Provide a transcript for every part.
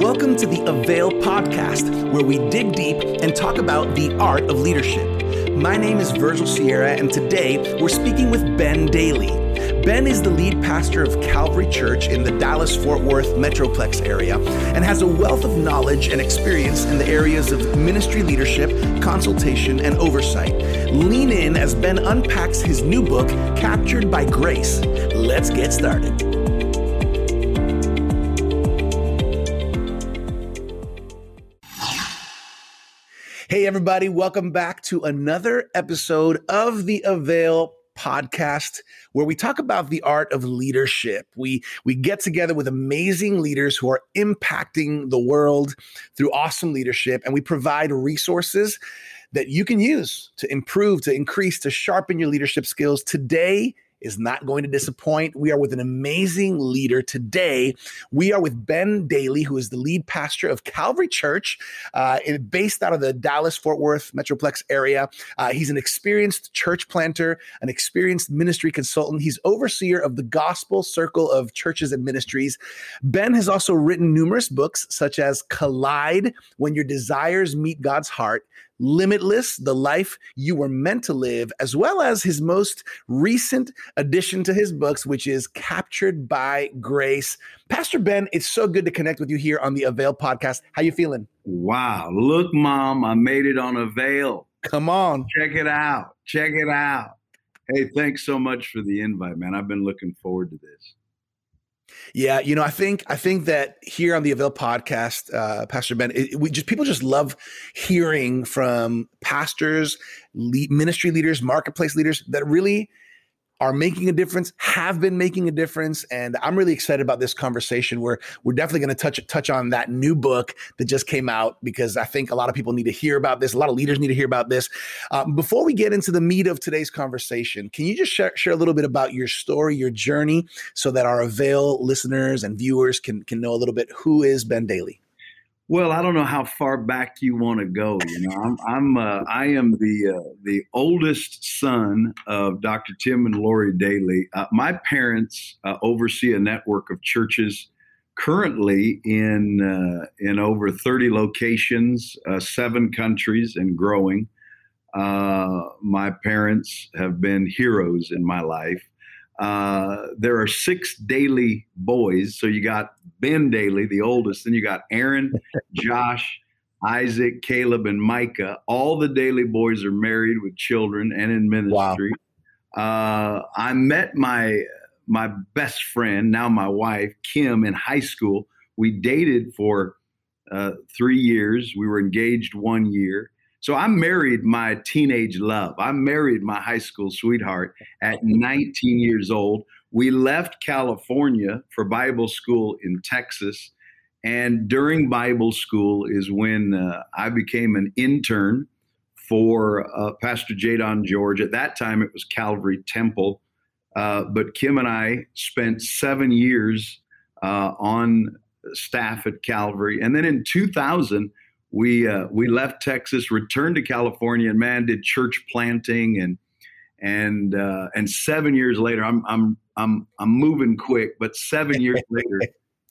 Welcome to the Avail podcast, where we dig deep and talk about the art of leadership. My name is Virgil Sierra, and today we're speaking with Ben Dailey. Ben is the lead pastor of Calvary Church in the Dallas Fort Worth Metroplex area and has a wealth of knowledge and experience in the areas of ministry leadership, consultation, and oversight. Lean in as Ben unpacks his new book, Captured by Grace. Let's get started. Hey, everybody, welcome back to another episode of the Avail podcast where we talk about the art of leadership. We we get together with amazing leaders who are impacting the world through awesome leadership and we provide resources that you can use to improve, to increase, to sharpen your leadership skills. Today is not going to disappoint. We are with an amazing leader today. We are with Ben Dailey, who is the lead pastor of Calvary Church, uh, based out of the Dallas Fort Worth Metroplex area. Uh, he's an experienced church planter, an experienced ministry consultant. He's overseer of the Gospel Circle of Churches and Ministries. Ben has also written numerous books, such as Collide When Your Desires Meet God's Heart Limitless, the life you were meant to live, as well as his most recent addition to his books, which is Captured by Grace. Pastor Ben, it's so good to connect with you here on the Avail podcast. How you feeling? Wow. Look, mom, I made it on Avail. Come on. Check it out. Check it out. Hey, thanks so much for the invite, man. I've been looking forward to this. Yeah, you know, I think I think that here on the Avail podcast, uh, Pastor Ben, it, we just people just love hearing from pastors, lead, ministry leaders, marketplace leaders that really are making a difference, have been making a difference, and I'm really excited about this conversation. Where we're definitely going to touch touch on that new book that just came out because I think a lot of people need to hear about this. A lot of leaders need to hear about this. Um, before we get into the meat of today's conversation, can you just share, share a little bit about your story, your journey, so that our Avail listeners and viewers can can know a little bit who is Ben Dailey? Well, I don't know how far back you want to go. You know, I'm, I'm uh, I am the uh, the oldest son of Dr. Tim and Lori Dailey. Uh, my parents uh, oversee a network of churches currently in uh, in over 30 locations, uh, seven countries, and growing. my parents have been heroes in my life. Uh, there are six Dailey boys. So you got Ben Dailey, the oldest, then you got Aaron, Josh, Isaac, Caleb, and Micah. All the Dailey boys are married with children and in ministry. Wow. Uh, I met my my best friend, now my wife, Kim, in high school. We dated for uh, three years. We were engaged one year. So I married my teenage love. I married my high school sweetheart at 19 years old. We left California for Bible school in Texas. And during Bible school is when uh, I became an intern for uh, Pastor J. Don George. At that time, it was Calvary Temple. Uh, but Kim and I spent seven years uh, on staff at Calvary. And then in 2000, we uh, we left Texas, returned to California, and man, did church planting and and uh, and seven years later, I'm I'm I'm I'm moving quick, but seven years later,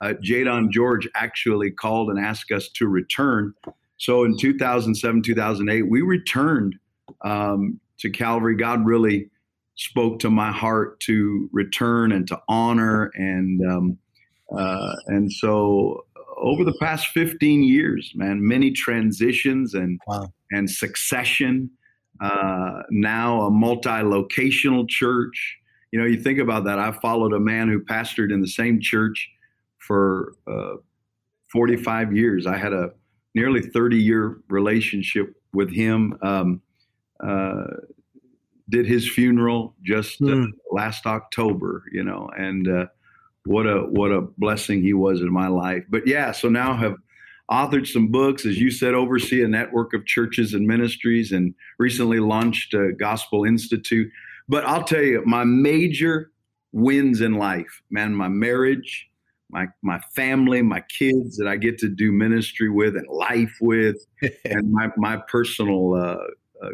uh, J. Don George actually called and asked us to return. So in 2007, 2008, we returned um, to Calvary. God really spoke to my heart to return and to honor and um, uh, and so over the past 15 years, man, many transitions and wow. and succession. Uh, now a multi-locational church. You know, you think about that. I followed a man who pastored in the same church for uh, 45 years. I had a nearly 30-year relationship with him. Um, uh, did his funeral just mm. last October. You know, and uh, what a what a blessing he was in my life. But yeah, so now have authored some books, as you said, oversee a network of churches and ministries, and recently launched a Gospel Institute. But I'll tell you, my major wins in life, man, my marriage, my my family, my kids that I get to do ministry with and life with, and my my personal uh, uh,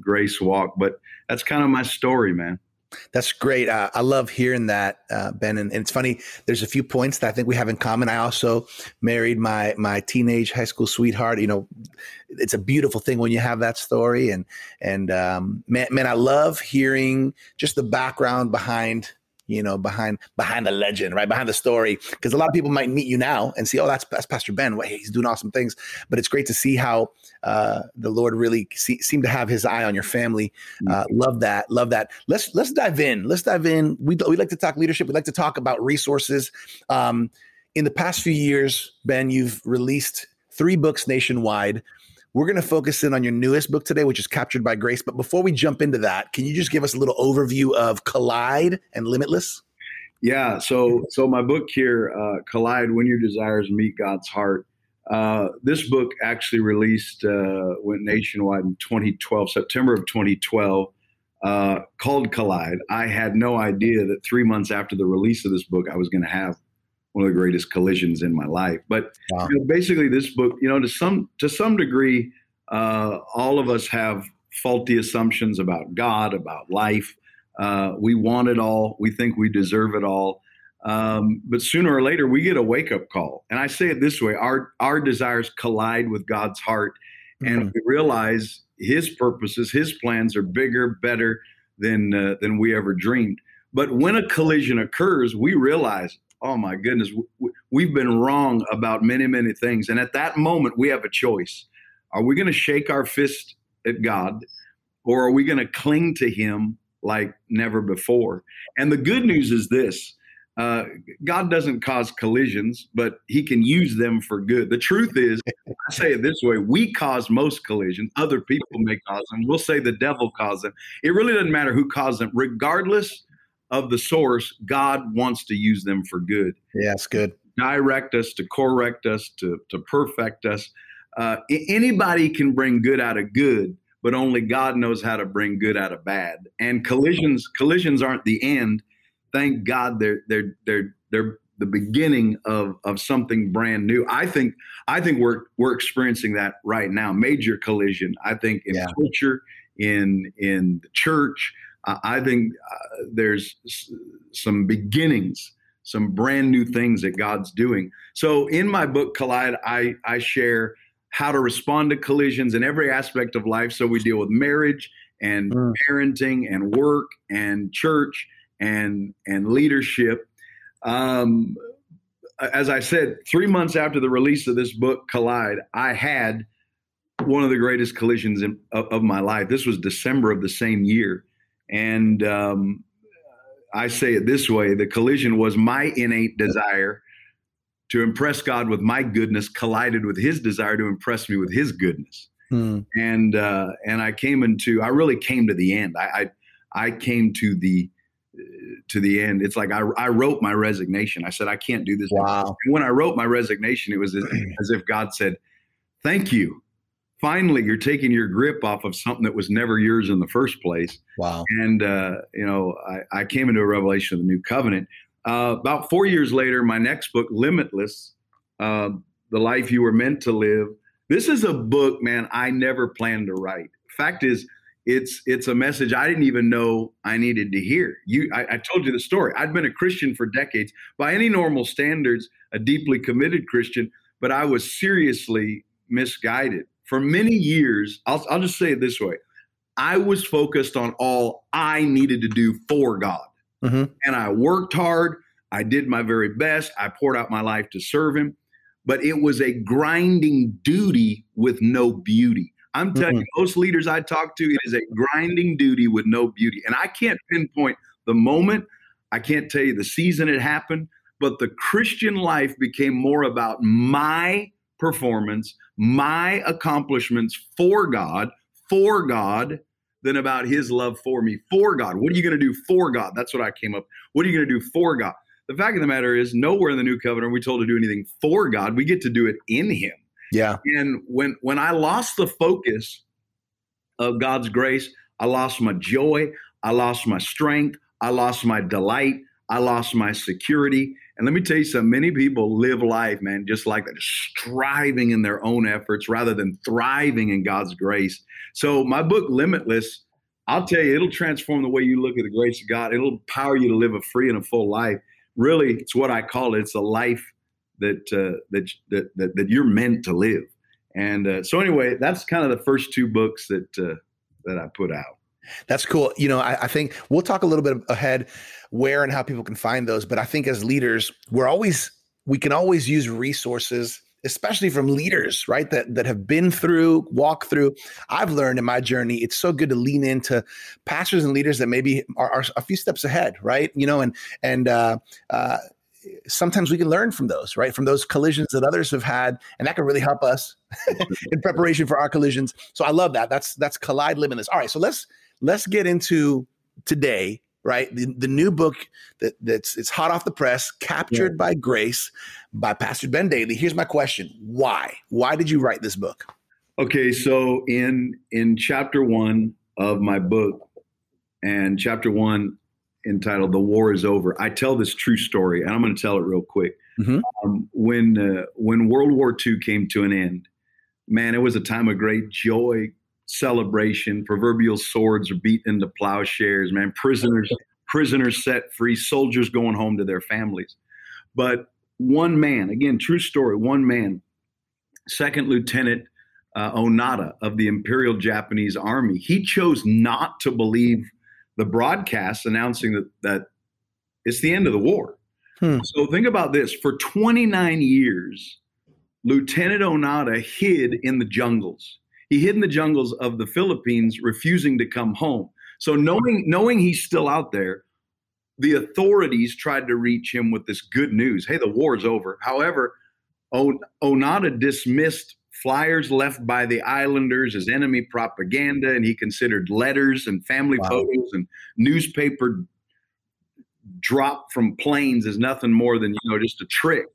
grace walk. But that's kind of my story, man. That's great. Uh, I love hearing that, uh, Ben. And, and, it's funny. There's a few points that I think we have in common. I also married my my teenage high school sweetheart. You know, it's a beautiful thing when you have that story. And and um, man, man, I love hearing just the background behind you know, behind behind the legend, right behind the story. Because a lot of people might meet you now and see, oh, that's that's Pastor Ben. Wait, he's doing awesome things. But it's great to see how uh, the Lord really see, seemed to have His eye on your family. Uh, mm-hmm. love that, love that. Let's let's dive in. Let's dive in. We we like to talk leadership. We like to talk about resources. Um, in the past few years, Ben, you've released three books nationwide. We're going to focus in on your newest book today, which is Captured by Grace. But before we jump into that, can you just give us a little overview of Collide and Limitless? Yeah. So, so my book here, uh, Collide: When Your Desires Meet God's Heart. Uh, this book actually released uh, went nationwide in 2012, September of 2012, uh, called Collide. I had no idea that three months after the release of this book, I was going to have one of the greatest collisions in my life. But wow. you know, basically, this book, you know, to some to some degree, uh, all of us have faulty assumptions about God, about life. Uh, we want it all. We think we deserve it all. Um, but sooner or later, we get a wake up call. And I say it this way: our our desires collide with God's heart, and mm-hmm. we realize His purposes, His plans are bigger, better than uh, than we ever dreamed. But when a collision occurs, we realize oh my goodness, we've been wrong about many, many things. And at that moment, we have a choice. Are we going to shake our fist at God or are we going to cling to Him like never before? And the good news is this uh, God doesn't cause collisions, but He can use them for good. The truth is, I say it this way we cause most collisions, other people may cause them. We'll say the devil caused them. It really doesn't matter who caused them, regardless of the source, God wants to use them for good. Yeah, it's good. Direct us, to correct us, to, to perfect us. Uh, anybody can bring good out of good, but only God knows how to bring good out of bad. And collisions collisions aren't the end. Thank God they're they're they're they're the beginning of of something brand new. I think I think we're we're experiencing that right now. Major collision. I think in yeah. culture, in in the church, I think uh, there's some beginnings, some brand new things that God's doing. So in my book Collide, I I share how to respond to collisions in every aspect of life. So we deal with marriage and mm. parenting and work and church and and leadership. Um, as I said, three months after the release of this book, Collide, I had one of the greatest collisions in, of, of, my life. This was December of the same year. And um, I say it this way the collision was my innate desire to impress God with my goodness collided with his desire to impress me with his goodness. Hmm. And uh, and I came into I really came to the end. I I, I came to the to the end. It's like I, I wrote my resignation. I said I can't do this. Wow. When I wrote my resignation, it was as, as if God said, "Thank you finally you're taking your grip off of something that was never yours in the first place. Wow. And, uh, you know, I, I, came into a revelation of the new covenant. Uh, about four years later, my next book, Limitless, uh, The Life You Were Meant to Live. This is a book, man, I never planned to write. Fact is, it's it's a message I didn't even know I needed to hear. You, I, I told you the story. I'd been a Christian for decades, by any normal standards, a deeply committed Christian, but I was seriously misguided for many years, I'll, I'll just say it this way I was focused on all I needed to do for God. Mm-hmm. And I worked hard. I did my very best. I poured out my life to serve Him. But it was a grinding duty with no beauty. I'm telling mm-hmm. you, most leaders I talk to, it is a grinding duty with no beauty. And I can't pinpoint the moment, I can't tell you the season it happened, but the Christian life became more about my performance, my accomplishments for God, for God, than about his love for me, for God. What are you going to do for God? That's what I came up. What are you going to do for God? The fact of the matter is, nowhere in the new covenant are we told to do anything for God. We get to do it in him. Yeah. And when when I lost the focus of God's grace, I lost my joy, I lost my strength, I lost my delight, I lost my security. And let me tell you something many people live life, man, just like that, striving in their own efforts rather than thriving in God's grace. So, my book, Limitless, I'll tell you, it'll transform the way you look at the grace of God. It'll empower you to live a free and a full life. Really, it's what I call it. It's a life that uh, that, that that that you're meant to live. And uh, so, anyway, that's kind of the first two books that uh, that I put out. That's cool. You know, I, I, think we'll talk a little bit ahead where and how people can find those. But I think as leaders, we're always we can always use resources especially from leaders, right? That that have been through, walk through. I've learned in my journey, it's so good to lean into pastors and leaders that maybe are, are a few steps ahead, right? You know, and and uh, uh, sometimes we can learn from those, right? From those collisions that others have had, and that can really help us in preparation for our collisions. So I love that. That's that's collide limitless. All right, so let's let's get into today right? The, the new book that that's it's hot off the press, captured yeah. by grace by Pastor Ben Dailey. Here's my question: Why? Why did you write this book? Okay, so in in chapter one of my book, and chapter one entitled "The War Is Over," I tell this true story, and I'm going to tell it real quick. Mm-hmm. Um, when uh, when World War II came to an end, man, it was a time of great joy, celebration. Proverbial swords are beaten into plowshares, man. Prisoners, prisoners set free, soldiers going home to their families. But one man, again, true story, one man, Second Lieutenant uh, Onoda of the Imperial Japanese Army, he chose not to believe the broadcast announcing that, that it's the end of the war. Hmm. So think about this for 29 years, Lieutenant Onoda hid in the jungles he hid in the jungles of the Philippines, refusing to come home. So knowing knowing he's still out there, the authorities tried to reach him with this good news. Hey, the war's over. However, Onoda dismissed flyers left by the islanders as enemy propaganda, and he considered letters and family wow. photos and newspaper drop from planes as nothing more than you know just a trick.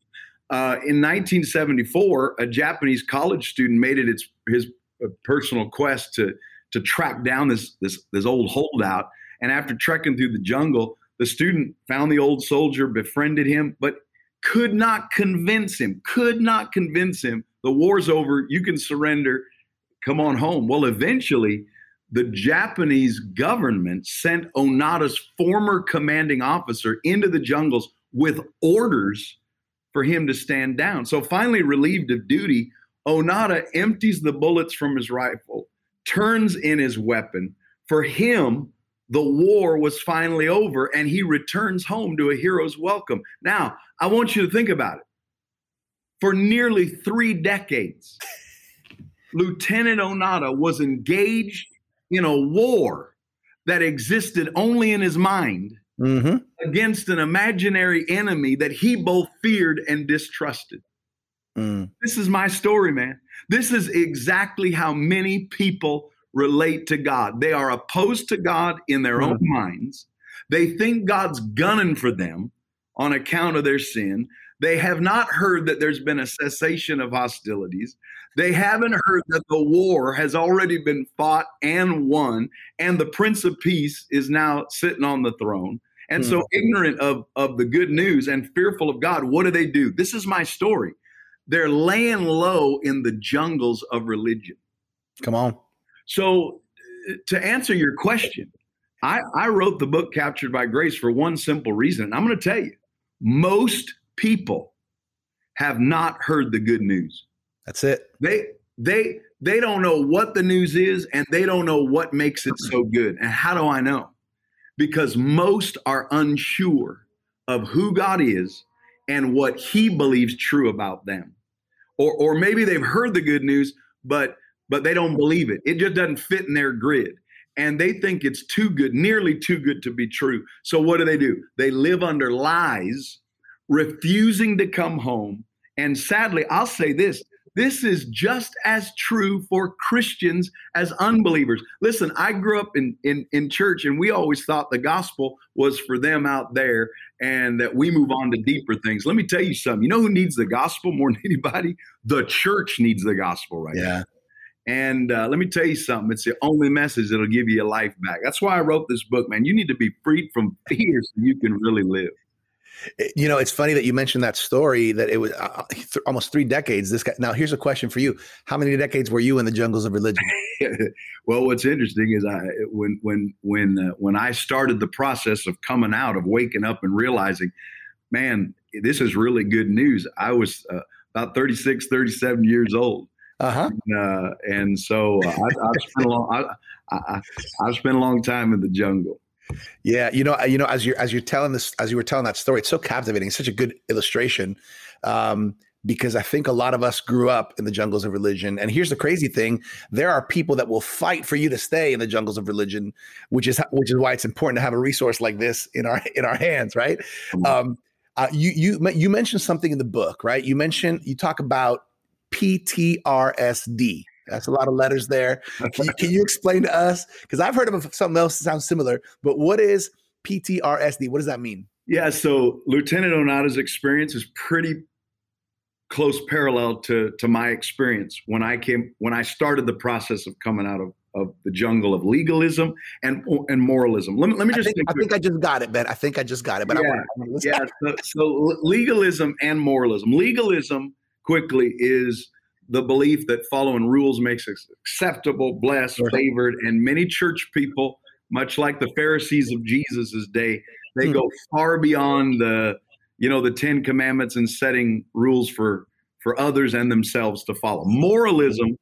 Uh, in 1974, a Japanese college student made it its, his a personal quest to to track down this this this old holdout. And after trekking through the jungle, the student found the old soldier, befriended him, but could not convince him. Could not convince him. The war's over. You can surrender. Come on home. Well, eventually, the Japanese government sent Onoda's former commanding officer into the jungles with orders for him to stand down. So finally, relieved of duty, Onoda empties the bullets from his rifle, turns in his weapon. For him, the war was finally over and he returns home to a hero's welcome. Now, I want you to think about it. For nearly three decades, Lieutenant Onoda was engaged in a war that existed only in his mind mm-hmm. against an imaginary enemy that he both feared and distrusted. Mm. This is my story, man. This is exactly how many people relate to God. They are opposed to God in their mm. own minds. They think God's gunning for them on account of their sin. They have not heard that there's been a cessation of hostilities. They haven't heard that the war has already been fought and won, and the Prince of Peace is now sitting on the throne. And mm. so, ignorant of, of the good news and fearful of God, what do they do? This is my story. They're laying low in the jungles of religion. Come on. So, uh, to answer your question, I, I wrote the book Captured by Grace for one simple reason. And I'm going to tell you, most people have not heard the good news. That's it. They they they don't know what the news is and they don't know what makes it so good. And how do I know? Because most are unsure of who God is and what he believes true about them. Or or maybe they've heard the good news, but but they don't believe it. It just doesn't fit in their grid. And they think it's too good, nearly too good to be true. So what do they do? They live under lies, refusing to come home. And sadly, I'll say this this is just as true for Christians as unbelievers. Listen, I grew up in, in, in church and we always thought the gospel was for them out there and that we move on to deeper things. Let me tell you something. You know who needs the gospel more than anybody? The church needs the gospel right yeah. now. And uh, let me tell you something. It's the only message that'll give you your life back. That's why I wrote this book, man. You need to be freed from fear so you can really live. You know, it's funny that you mentioned that story. That it was uh, th- almost three decades. This guy. Now, here's a question for you: How many decades were you in the jungles of religion? well, what's interesting is I when when when uh, when I started the process of coming out, of waking up and realizing, man, this is really good news. I was uh, about 36, 37 years old. Uh-huh. And, uh, and so uh, I, have spent a long, I, I, I've spent a long time in the jungle. Yeah, you know, you know, as you're as you're telling this, as you were telling that story, it's so captivating. It's such a good illustration um, because I think a lot of us grew up in the jungles of religion. And here's the crazy thing: there are people that will fight for you to stay in the jungles of religion, which is which is why it's important to have a resource like this in our in our hands, right? Mm-hmm. Um, uh, you you you mentioned something in the book, right? You mentioned you talk about PTRSD. That's a lot of letters there. Can you, can you explain to us? Because I've heard of something else that sounds similar, but what is PTRSD? What does that mean? Yeah, so Lieutenant Onoda's experience is pretty close parallel to to my experience when I came when I started the process of coming out of of the jungle of legalism and and moralism. Let me let me just. I think, I, think I just got it, Ben. I think I just got it. But yeah, I yeah. So, so legalism and moralism. Legalism quickly is the belief that following rules makes us acceptable, blessed, favored, and many church people, much like the Pharisees of Jesus's day, they hmm. go far beyond the you know the Ten Commandments and setting rules for for others and themselves to follow. Moralism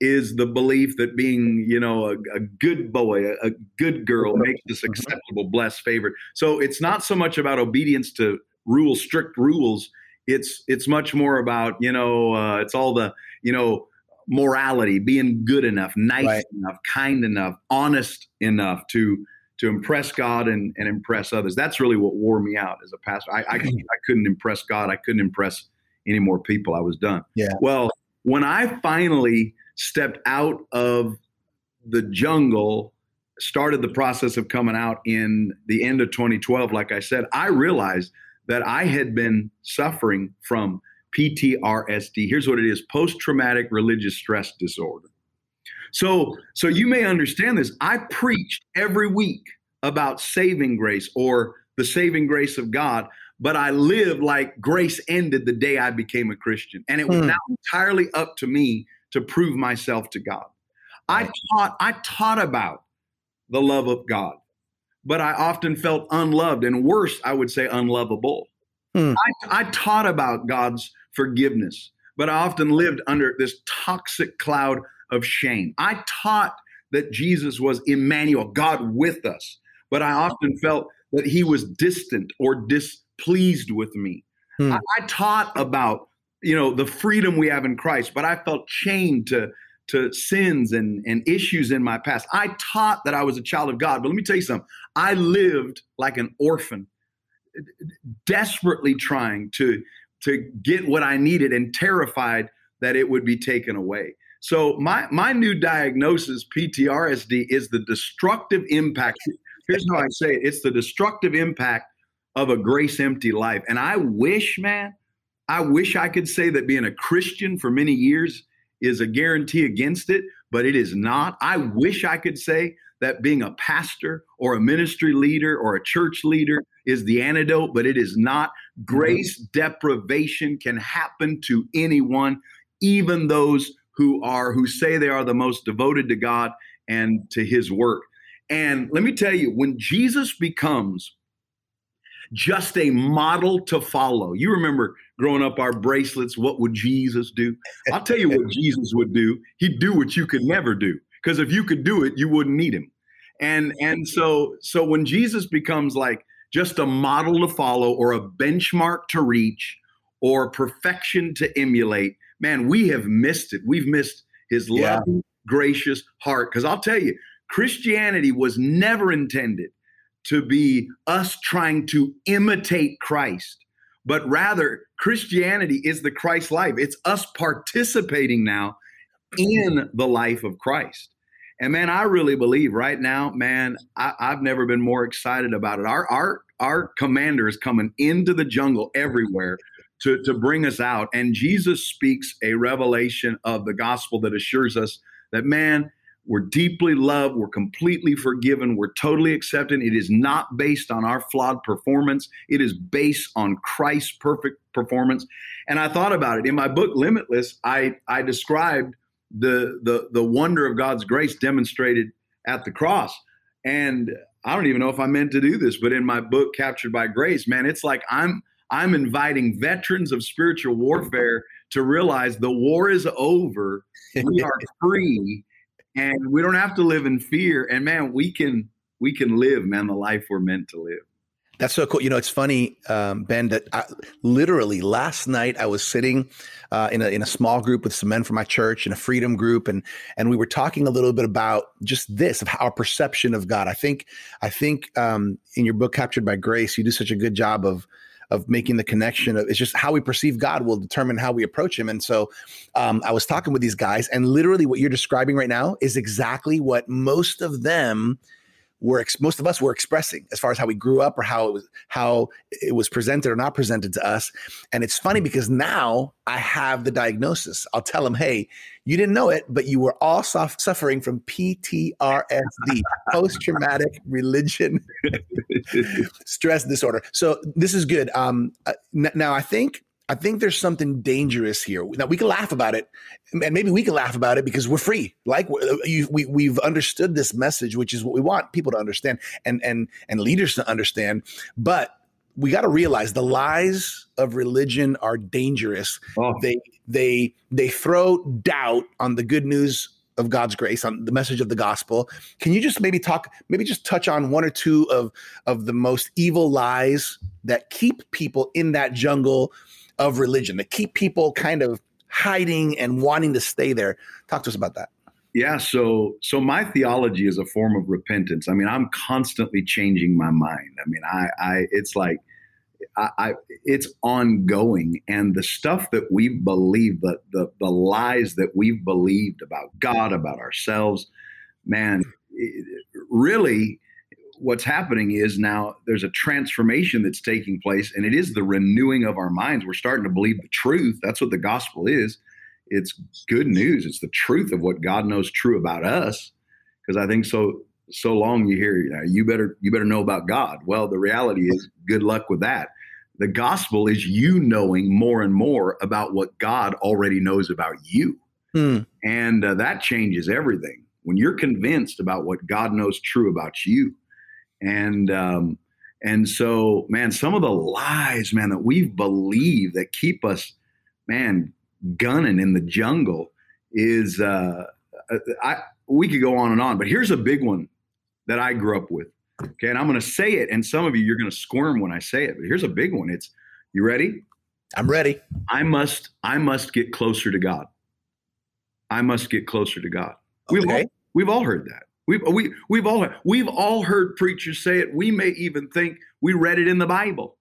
is the belief that being you know a, a good boy, a, a, good girl makes us mm-hmm. acceptable, blessed, favored. So it's not so much about obedience to rules, strict rules it's it's much more about you know uh, it's all the you know morality, being good enough, nice right. enough, kind enough, honest enough to to impress God and, and impress others. That's really what wore me out as a pastor. I, I, I couldn't impress God. I couldn't impress any more people. I was done. Yeah. Well, when I finally stepped out of the jungle, started the process of coming out in the end of 2012, like I said, I realized that I had been suffering from PTRSD. Here's what it is post traumatic religious stress disorder. So, so you may understand this. I preached every week about saving grace or the saving grace of God, but I lived like grace ended the day I became a Christian. And it was hmm. now entirely up to me to prove myself to God. I taught, I taught about the love of God but I often felt unloved and worse, I would say unlovable. Hmm. I, I taught about God's forgiveness, but I often lived under this toxic cloud of shame. I taught that Jesus was Emmanuel, God with us, but I often felt that he was distant or displeased with me. Hmm. I, I taught about you know the freedom we have in Christ, but I felt chained to to sins and, and issues in my past. I taught that I was a child of God, but let me tell you something. I lived like an orphan, desperately trying to, to get what I needed and terrified that it would be taken away. So my my new diagnosis, PTRSD, is the destructive impact. Here's how I say it: it's the destructive impact of a grace empty life. And I wish, man, I wish I could say that being a Christian for many years is a guarantee against it, but it is not. I wish I could say that being a pastor or a ministry leader or a church leader is the antidote, but it is not. Mm-hmm. Grace deprivation can happen to anyone, even those who are who say they are the most devoted to God and to his work. And let me tell you, when Jesus becomes just a model to follow. You remember growing up our bracelets, what would Jesus do? I'll tell you what Jesus would do. He'd do what you could never do. Because if you could do it, you wouldn't need him. And and so so when Jesus becomes like just a model to follow or a benchmark to reach or perfection to emulate, man, we have missed it. We've missed his yeah. loving, gracious heart. Because I'll tell you, Christianity was never intended to be us trying to imitate Christ, but rather Christianity is the Christ life. It's us participating now in the life of Christ. And man, I really believe right now, man, I, have never been more excited about it. Our our our commander is coming into the jungle everywhere to, to bring us out. And Jesus speaks a revelation of the gospel that assures us that man, we're deeply loved. We're completely forgiven. We're totally accepted. It is not based on our flawed performance. It is based on Christ's perfect performance. And I thought about it in my book Limitless. I I described the the the wonder of God's grace demonstrated at the cross. And I don't even know if I meant to do this, but in my book Captured by Grace, man, it's like I'm I'm inviting veterans of spiritual warfare to realize the war is over. We are free and we don't have to live in fear. And man, we can we can live, man, the life we're meant to live. That's so cool. You know, it's funny, um, Ben. That I, literally last night I was sitting uh, in a in a small group with some men from my church in a freedom group, and and we were talking a little bit about just this of our perception of God. I think I think um, in your book, Captured by Grace, you do such a good job of of making the connection. Of, it's just how we perceive God will determine how we approach Him. And so, um, I was talking with these guys, and literally, what you're describing right now is exactly what most of them were ex- most of us were expressing as far as how we grew up or how it was how it was presented or not presented to us. And it's funny because now i have the diagnosis. I'll tell them hey you didn't know it but you were all sof- suffering from ptsd post-traumatic religion stress disorder. So this is good. Um, uh, n- now i think I think there's something dangerous here. Now we can laugh about it, and maybe we can laugh about it because we're free. Like uh, you, we we've understood this message, which is what we want people to understand and and and leaders to understand. But we got to realize the lies of religion are dangerous. Oh. They they they throw doubt on the good news of God's grace, on the message of the gospel. Can you just maybe talk, maybe just touch on one or two of of the most evil lies that keep people in that jungle? Of religion that keep people kind of hiding and wanting to stay there. Talk to us about that. Yeah, so so my theology is a form of repentance. I mean, I'm constantly changing my mind. I mean, I I it's like I, I it's ongoing, and the stuff that we've believed, the, the the lies that we've believed about God, about ourselves, man, it, really what's happening is now there's a transformation that's taking place, and it is the renewing of our minds. We're starting to believe the truth. That's what the gospel is. It's good news. It's the truth of what God knows true about us. Because I think so so long you hear, you know, you better you better know about God. Well, the reality is, good luck with that. The gospel is you knowing more and more about what God already knows about you, hmm. and uh, that changes everything. When you're convinced about what God knows true about you, and um, and so man, some of the lies, man, that we believe that keep us, man, gunning in the jungle is uh, uh, I we could go on and on, but here's a big one that I grew up with. Okay, and I'm going to say it, and some of you you're going to squirm when I say it, but here's a big one. It's you ready? I'm ready. I must I must get closer to God. I must get closer to God. Okay. We've all, we've all heard that. We've, we, we've all we've all heard preachers say it. We may even think we read it in the Bible.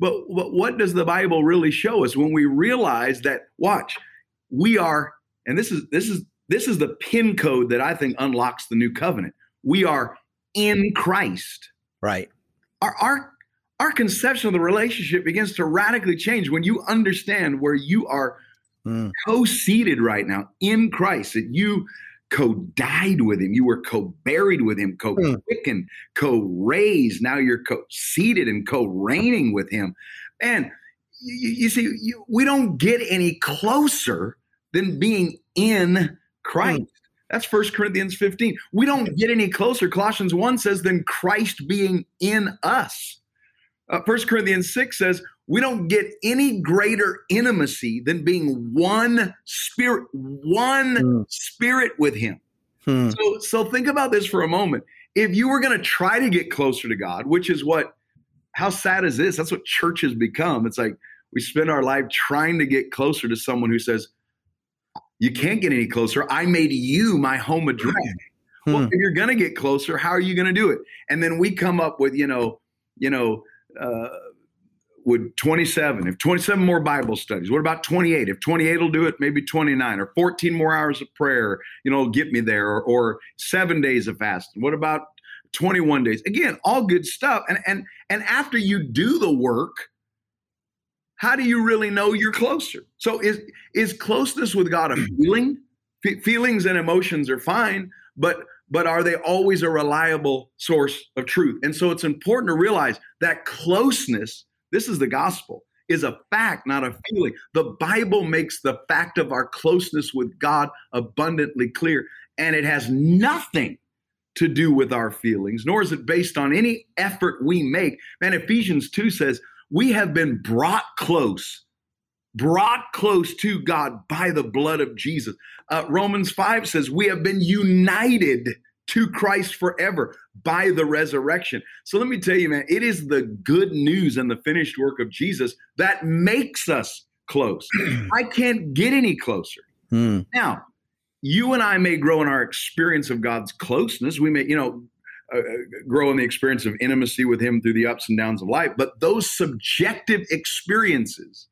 But, but what does the Bible really show us when we realize that watch, we are and this is this is this is the pin code that I think unlocks the new covenant. We are in Christ. Right. Our our our conception of the relationship begins to radically change when you understand where you are mm. co-seated right now in Christ. That you co-died with him. You were co-buried with him, co-quickened, mm. co-raised. Now you're co-seated and co-reigning with him. And you, you see, you, we don't get any closer than being in Christ. Mm. That's First Corinthians 15. We don't get any closer. Colossians 1 says, than Christ being in us. Uh, 1 Corinthians 6 says, we don't get any greater intimacy than being one spirit, one mm. spirit with Him. Hmm. So, so think about this for a moment. If you were going to try to get closer to God, which is what, how sad is this? That's what church has become. It's like we spend our life trying to get closer to someone who says, You can't get any closer. I made you my home address. Hmm. Well, if you're going to get closer, how are you going to do it? And then we come up with, you know, you know, uh, would 27 if 27 more bible studies what about 28 if 28 will do it maybe 29 or 14 more hours of prayer you know get me there or, or seven days of fasting. What about 21 days? Again all good stuff. And and and after you do the work how do you really know you're closer? So is is closeness with god a feeling? F- feelings and emotions are fine, but but are they always a reliable source of truth? And so it's important to realize that closeness, this is the gospel, is a fact, not a feeling. The Bible makes the fact of our closeness with God abundantly clear, and it has nothing to do with our feelings, nor is it based on any effort we make. Man, Ephesians 2 says, We have been brought close brought close to God by the blood of Jesus. Uh, Romans 5 says, We have been united to Christ forever by the resurrection. So let me tell you, man, it is the good news and the finished work of Jesus that makes us close. I can't get any closer. Hmm. Now, you and I may grow in our experience of God's closeness. We may, you know, uh, uh grow in the experience of intimacy with Him through the ups and downs of life. But those subjective experiences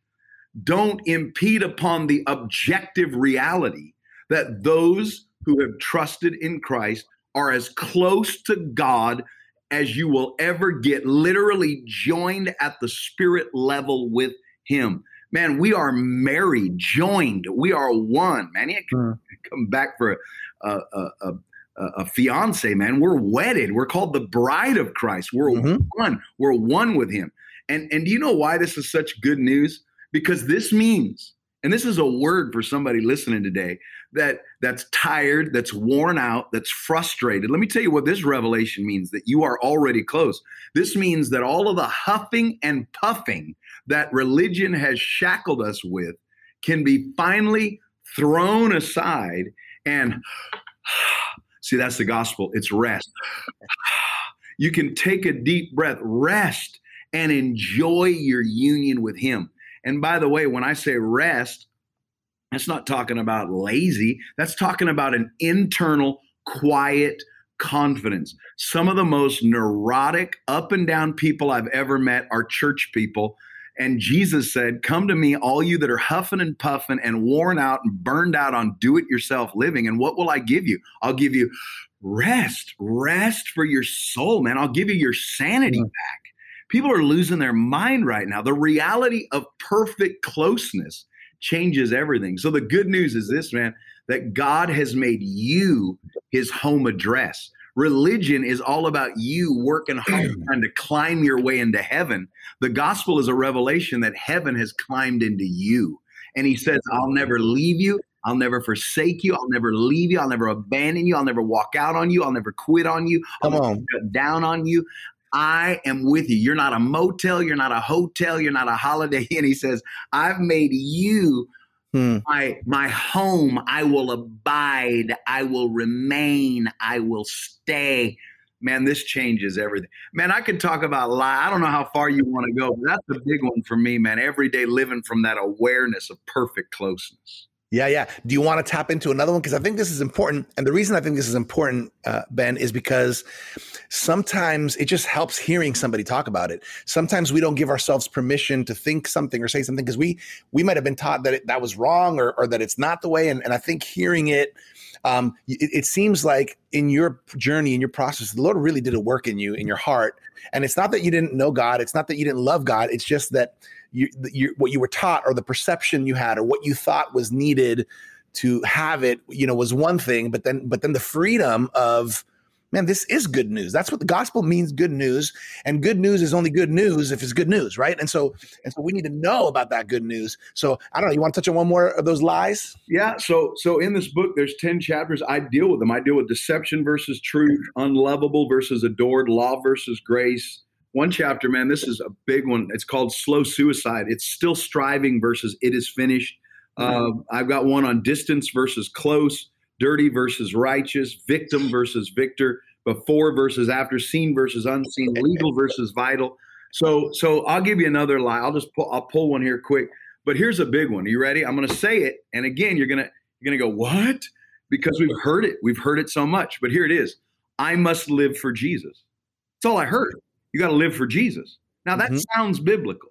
don't impede upon the objective reality that those who have trusted in Christ are as close to God as you will ever get, literally joined at the spirit level with Him. Man, we are married, joined. We are one. Man, you can mm. come back for a, a, a, a, fiance, man. We're wedded. We're called the bride of Christ. We're mm-hmm. one. We're one with Him. And and do you know why this is such good news? because this means and this is a word for somebody listening today that that's tired that's worn out that's frustrated. Let me tell you what this revelation means that you are already close. This means that all of the huffing and puffing that religion has shackled us with can be finally thrown aside and see that's the gospel. It's rest. You can take a deep breath rest and enjoy your union with him. And by the way, when I say rest, that's not talking about lazy, that's talking about an internal, quiet confidence. Some of the most neurotic, up and down people I've ever met are church people. And Jesus said, Come to me, all you that are huffing and puffing and worn out and burned out on do it yourself living. And what will I give you? I'll give you rest, rest for your soul, man. I'll give you your sanity back. People are losing their mind right now. The reality of perfect closeness changes everything. So the good news is this, man, that God has made you his home address. Religion is all about you working hard trying to climb your way into heaven. The gospel is a revelation that heaven has climbed into you. And he says, I'll never leave you. I'll never forsake you. I'll never leave you. I'll never abandon you. I'll never walk out on you. I'll never quit on you. I'll Come on. down on you. I am with you. You're not a motel, you're not a hotel, you're not a holiday And He says, I've made you hmm. my my home. I will abide, I will remain, I will stay. Man, this changes everything. Man, I could talk about lie. I don't know how far you want to go, but that's the big one for me, man. Every day living from that awareness of perfect closeness. Yeah, yeah. Do you want to tap into another one? Because I think this is important. And the reason I think this is important, uh, Ben, is because sometimes it just helps hearing somebody talk about it. Sometimes we don't give ourselves permission to think something or say something because we we might have been taught that it, that was wrong or, or that it's not the way. And, and I think hearing it, um, it, it seems like in your journey, in your process, the Lord really did a work in you, in your heart. And it's not that you didn't know God. It's not that you didn't love God. It's just that you, you what you were taught or the perception you had or what you thought was needed to have it you know was one thing but then but then the freedom of man this is good news. That's what the gospel means good news. And good news is only good news if it's good news right? And so and so we need to know about that good news. So i don't know you want to touch on one more of those lies? Yeah so so in this book there's 10 chapters. I deal with them. I deal with deception versus truth unlovable versus adored law versus grace one chapter, man, this is a big one. It's called Slow Suicide. It's still striving versus it is finished. Uh, I've got one on distance versus close, dirty versus righteous, victim versus victor, before versus after, seen versus unseen, legal versus vital. So, so I'll give you another lie. I'll just pull, I'll pull one here quick. But here's a big one. Are you ready? I'm going to say it, and again, you're gonna you're gonna go what? Because we've heard it. We've heard it so much. But here it is. I must live for Jesus. That's all I heard. You got to live for Jesus. Now that mm-hmm. sounds biblical.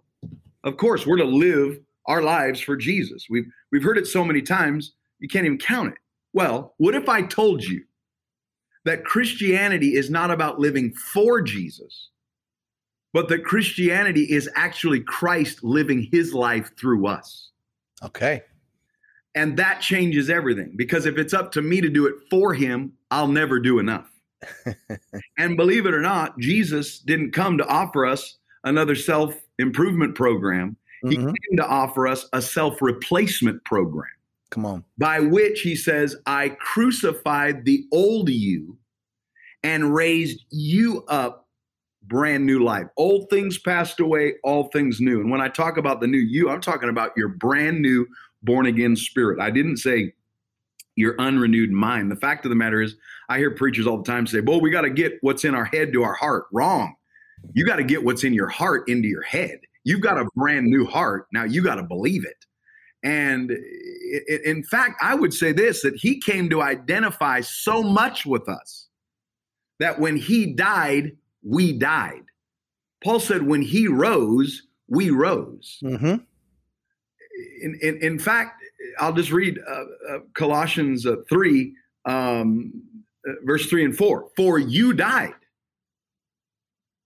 Of course, we're to live our lives for Jesus. We've we've heard it so many times, you can't even count it. Well, what if I told you that Christianity is not about living for Jesus, but that Christianity is actually Christ living his life through us? Okay. And that changes everything because if it's up to me to do it for him, I'll never do enough. And believe it or not, Jesus didn't come to offer us another self improvement program. He mm-hmm. came to offer us a self replacement program. Come on. By which he says, I crucified the old you and raised you up brand new life. Old things passed away, all things new. And when I talk about the new you, I'm talking about your brand new born again spirit. I didn't say your unrenewed mind. The fact of the matter is, I hear preachers all the time say, well, we got to get what's in our head to our heart. Wrong. You got to get what's in your heart into your head. You've got a brand new heart. Now you got to believe it. And in fact, I would say this that he came to identify so much with us that when he died, we died. Paul said, when he rose, we rose. Mm-hmm. In, in, in, fact, I'll just read uh, uh, Colossians uh, 3, um, verse 3 and 4. For you died,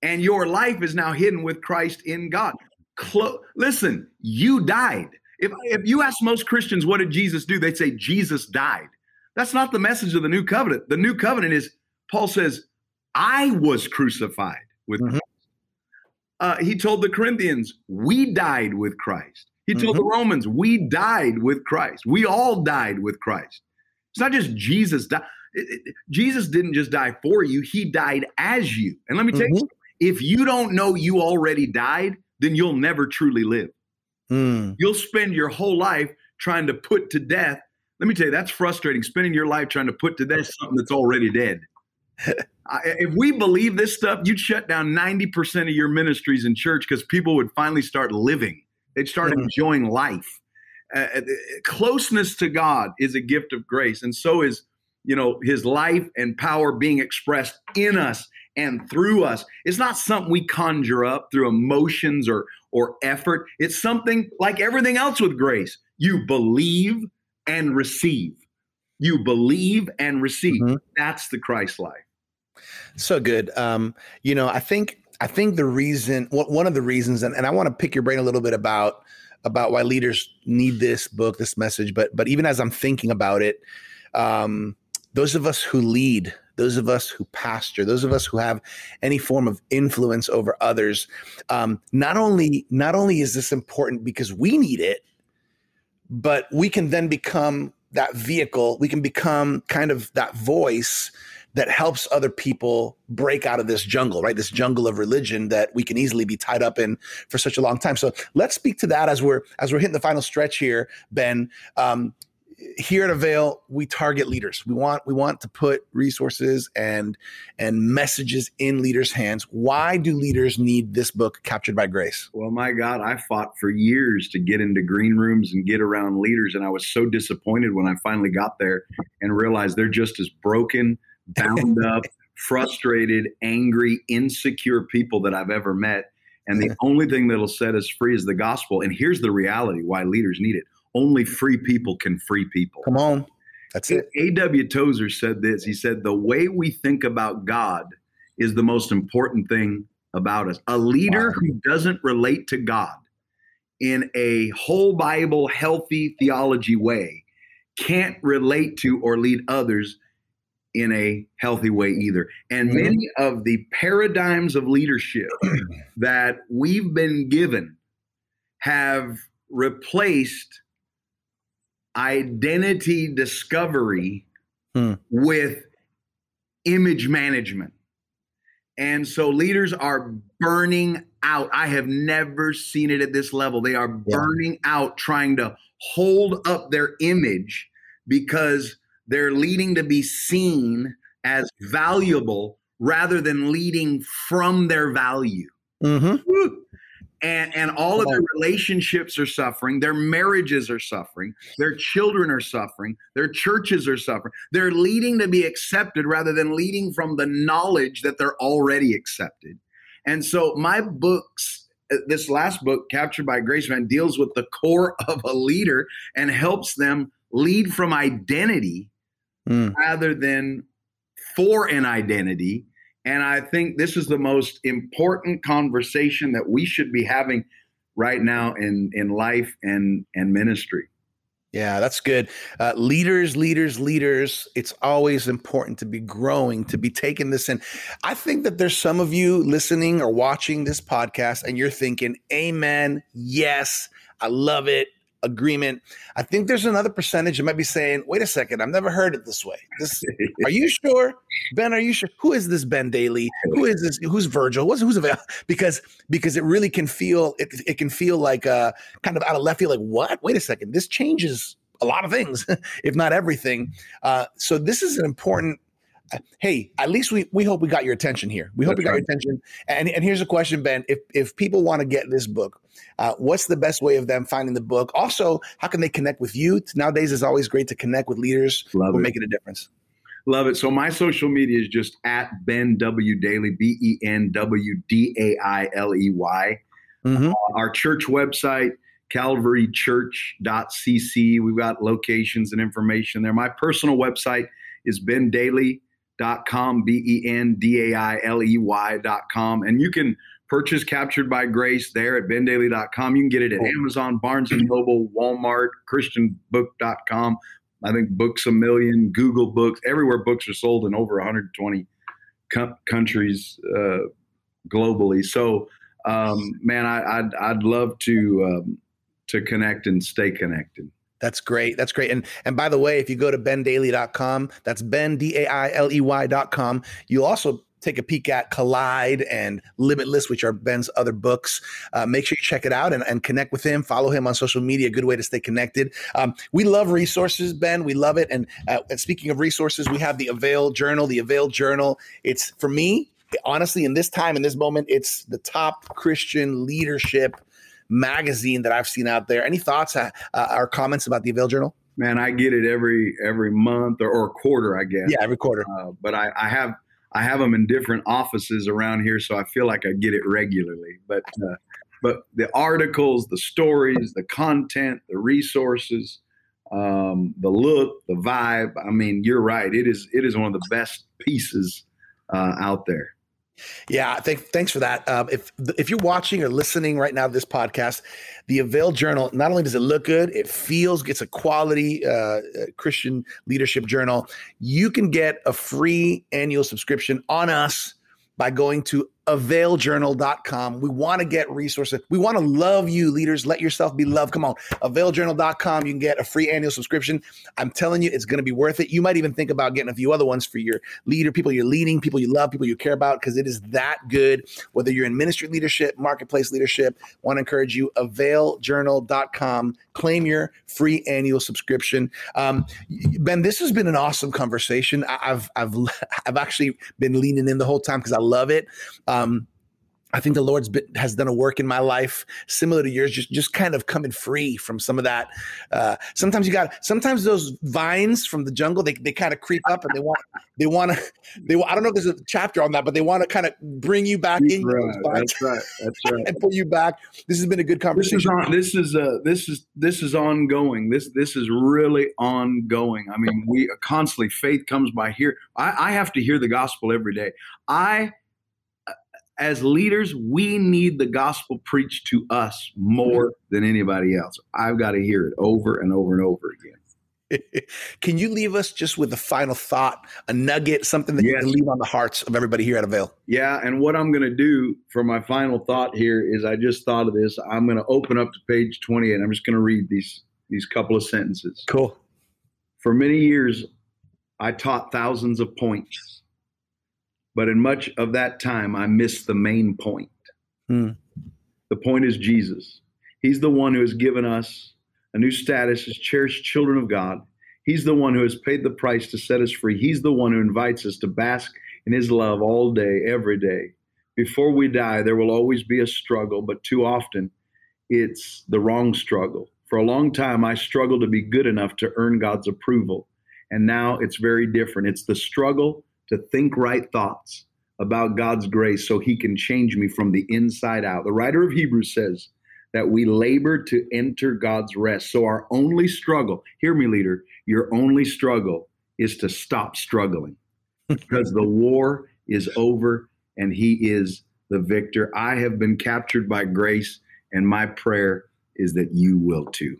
and your life is now hidden with Christ in God. Clo- Listen, you died. If, if you ask most Christians, what did Jesus do? They'd say, Jesus died. That's not the message of the new covenant. The new covenant is, Paul says, I was crucified with mm-hmm. uh, he told the Corinthians, we died with Christ. He told mm-hmm. the Romans, we died with Christ. We all died with Christ. It's not just Jesus died. Jesus didn't just die for you, he died as you. And let me tell mm-hmm. you, if you don't know you already died, then you'll never truly live. Mm. You'll spend your whole life trying to put to death. Let me tell you, that's frustrating. Spending your life trying to put to death something that's already dead. if we believe this stuff, you'd shut down 90% of your ministries in church because people would finally start living. They'd start mm. enjoying life. Uh, uh, closeness to God is a gift of grace, and so is you know His life and power being expressed in us and through us. It's not something we conjure up through emotions or or effort. It's something like everything else with grace. You believe and receive. You believe and receive. Mm-hmm. That's the Christ life. So good. Um, you know, I think I think the reason one of the reasons, and, and I want to pick your brain a little bit about about why leaders need this book, this message, but but even as I'm thinking about it, um, those of us who lead, those of us who pastor, those of us who have any form of influence over others, um, not only not only is this important because we need it, but we can then become that vehicle. We can become kind of that voice that helps other people break out of this jungle, right? This jungle of religion that we can easily be tied up in for such a long time. So let's speak to that as we're as we're hitting the final stretch here, Ben. Um, here at Avail, we target leaders. We want we want to put resources and and messages in leaders' hands. Why do leaders need this book, Captured by Grace? Well, my God, I fought for years to get into green rooms and get around leaders, and I was so disappointed when I finally got there and realized they're just as broken bound up, frustrated, angry, insecure people that I've ever met. And the only thing that'll set us free is the gospel. And here's the reality why leaders need it only free people can free people. Come on. That's it. A.W. Tozer said this. He said, The way we think about God is the most important thing about us. A leader wow. who doesn't relate to God in a whole Bible, healthy theology way can't relate to or lead others in a healthy way either. And many of the paradigms of leadership that we've been given have replaced identity discovery hmm. with image management. And so leaders are burning out. I have never seen it at this level. They are burning yeah. out trying to hold up their image because they're leading to be seen as valuable rather than leading from their value. Mm-hmm. And, and all of their relationships are suffering, their marriages are suffering, their children are suffering, their churches are suffering. They're leading to be accepted rather than leading from the knowledge that they're already accepted. And so, my books, uh, this last book, Captured by Grace Man, deals with the core of a leader and helps them lead from identity mm. rather than for an identity. And I think this is the most important conversation that we should be having right now in, in life and, and ministry. Yeah, that's good. Uh, leaders, leaders, leaders. It's always important to be growing, to be taking this in. I think that there's some of you listening or watching this podcast and you're thinking, Amen. Yes, I love it agreement. I think there's another percentage that might be saying, wait a second, I've never heard it this way. This are you sure? Ben, are you sure? Who is this Ben Dailey? Who is this? Who's Virgil? What's who's available? Because because it really can feel it, it can feel like uh kind of out of left field, like what? Wait a second, this changes a lot of things, if not everything. Uh, so this is an important hey, at least we we hope we got your attention here. We hope That's we got right. your attention. And and here's a question, Ben. If if people want to get this book, uh, what's the best way of them finding the book? Also, how can they connect with you? Nowadays, it's always great to connect with leaders Love who are making a difference. Love it. So my social media is just at Ben W Dailey, B E N W D A I L E Y. Mm-hmm. Uh, our church website, calvarychurch.cc. We've got locations and information there. My personal website is Ben Dailey dot com, B E N D A I L E Y dot com. And you can purchase Captured by Grace there at bendailey.com. You can get it at Amazon, Barnes and Noble, Walmart, ChristianBook.com. I think Books a Million, Google Books, everywhere books are sold in over 120 co- countries uh, globally. So, um, man, I, would I'd, I'd love to um, to connect and stay connected. That's great. That's great. And and by the way, if you go to bendailey.com, that's ben d a i l e y.com, you'll also take a peek at Collide and Limitless, which are Ben's other books. Uh, make sure you check it out and, and, connect with him. Follow him on social media. Good way to stay connected. Um, we love resources, Ben. We love it. And, uh, and speaking of resources, we have the Avail Journal. The Avail Journal. It's for me, honestly, in this time, in this moment, it's the top Christian leadership magazine that I've seen out there. Any thoughts uh, uh, or comments about the Avail Journal? Man, I get it every every month or, or quarter, I guess. Yeah, every quarter. Uh, but I, I have I have them in different offices around here, so I feel like I get it regularly. But uh, but the articles, the stories, the content, the resources, um, the look, the vibe. I mean, you're right. It is it is one of the best pieces uh, out there. Yeah, th- thanks for that. Um, if if you're watching or listening right now to this podcast, the Avail Journal not only does it look good, it feels it's a quality uh, uh Christian leadership journal. You can get a free annual subscription on us by going to availjournal.com. We want to get resources. We want to love you, leaders. Let yourself be loved. Come on, availjournal.com. You can get a free annual subscription. I'm telling you, it's going to be worth it. You might even think about getting a few other ones for your leader, people you're leading, people you love, people you care about, because it is that good. Whether you're in ministry leadership, marketplace leadership, want to encourage you, availjournal.com. Claim your free annual subscription. Um, ben, this has been an awesome conversation. I've I've I've actually been leaning in the whole time because I love it. Um, um, I think the Lord's been, has done a work in my life similar to yours, just just kind of coming free from some of that. Uh, sometimes you got sometimes those vines from the jungle they, they kind of creep up and they want they want to they I don't know if there's a chapter on that, but they want to kind of bring you back in. Right, that's right. That's right. and pull you back. This has been a good conversation. This is on, this is uh, this is this is ongoing. This this is really ongoing. I mean, we constantly faith comes by here. I, I have to hear the gospel every day. I as leaders, we need the gospel preached to us more than anybody else. I've got to hear it over and over and over again. can you leave us just with a final thought, a nugget, something that yes. you can leave on the hearts of everybody here at Avail? Yeah, and what I'm going to do for my final thought here is I just thought of this. I'm going to open up to page 20 and I'm just going to read these these couple of sentences. Cool. For many years, I taught thousands of points but in much of that time, I missed the main point. Hmm. The point is Jesus. He's the one who has given us a new status as cherished children of God. He's the one who has paid the price to set us free. He's the one who invites us to bask in his love all day, every day. Before we die, there will always be a struggle, but too often it's the wrong struggle. For a long time, I struggled to be good enough to earn God's approval. And now it's very different. It's the struggle to think right thoughts about God's grace so he can change me from the inside out. The writer of Hebrews says that we labor to enter God's rest. So our only struggle, hear me, leader, your only struggle is to stop struggling because the war is over and he is the victor. I have been captured by grace, and my prayer is that you will too.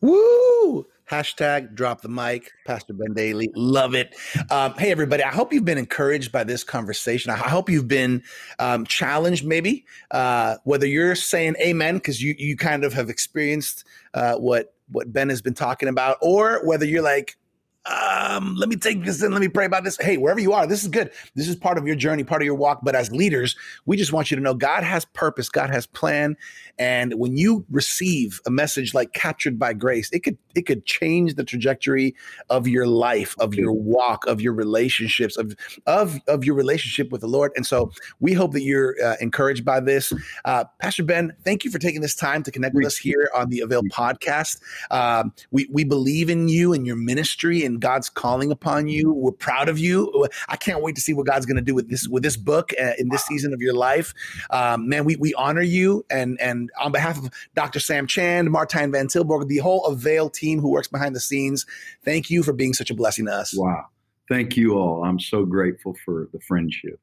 Woo! Hashtag drop the mic, Pastor Ben Dailey. Love it. Um, hey, everybody. I hope you've been encouraged by this conversation. I hope you've been um, challenged, maybe, uh, whether you're saying amen, because you, you kind of have experienced uh, what, what Ben has been talking about, or whether you're like, um, let me take this and Let me pray about this. Hey, wherever you are, this is good. This is part of your journey, part of your walk. But as leaders, we just want you to know God has purpose, God has plan. And when you receive a message like captured by grace, it could it could change the trajectory of your life, of your walk, of your relationships, of of of your relationship with the Lord. And so we hope that you're uh, encouraged by this. Uh, Pastor Ben, thank you for taking this time to connect with us here on the Avail podcast. Um, we we believe in you and your ministry and and God's calling upon you. We're proud of you. I can't wait to see what God's going to do with this with this book uh, in this season of your life. Um, man, we we honor you, and and on behalf of Dr. Sam Chand, Martijn Van Tilburg, the whole Avail team who works behind the scenes, thank you for being such a blessing to us. Wow, thank you all. I'm so grateful for the friendship.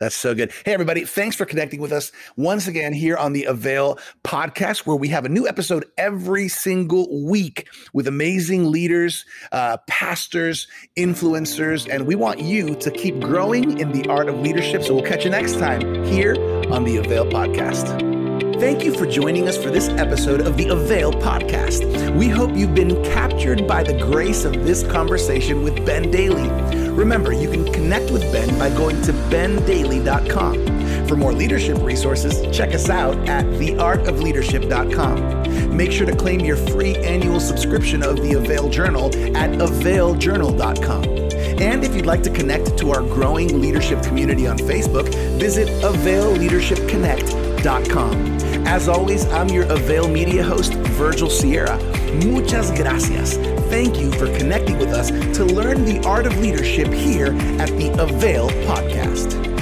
That's so good. Hey, everybody, thanks for connecting with us once again here on the Avail podcast, where we have a new episode every single week with amazing leaders, uh, pastors, influencers, and we want you to keep growing in the art of leadership. So we'll catch you next time here on the Avail podcast. Thank you for joining us for this episode of the Avail podcast. We hope you've been captured by the grace of this conversation with Ben Dailey. Remember, you can connect with Ben by going to bendailey.com. For more leadership resources, check us out at theartofleadership.com. Make sure to claim your free annual subscription of the Avail Journal at availjournal.com. And if you'd like to connect to our growing leadership community on Facebook, visit availleadershipconnect.com. As always, I'm your Avail Media host, Virgil Sierra. Muchas gracias. Thank you for connecting with us to learn the art of leadership here at the Avail Podcast.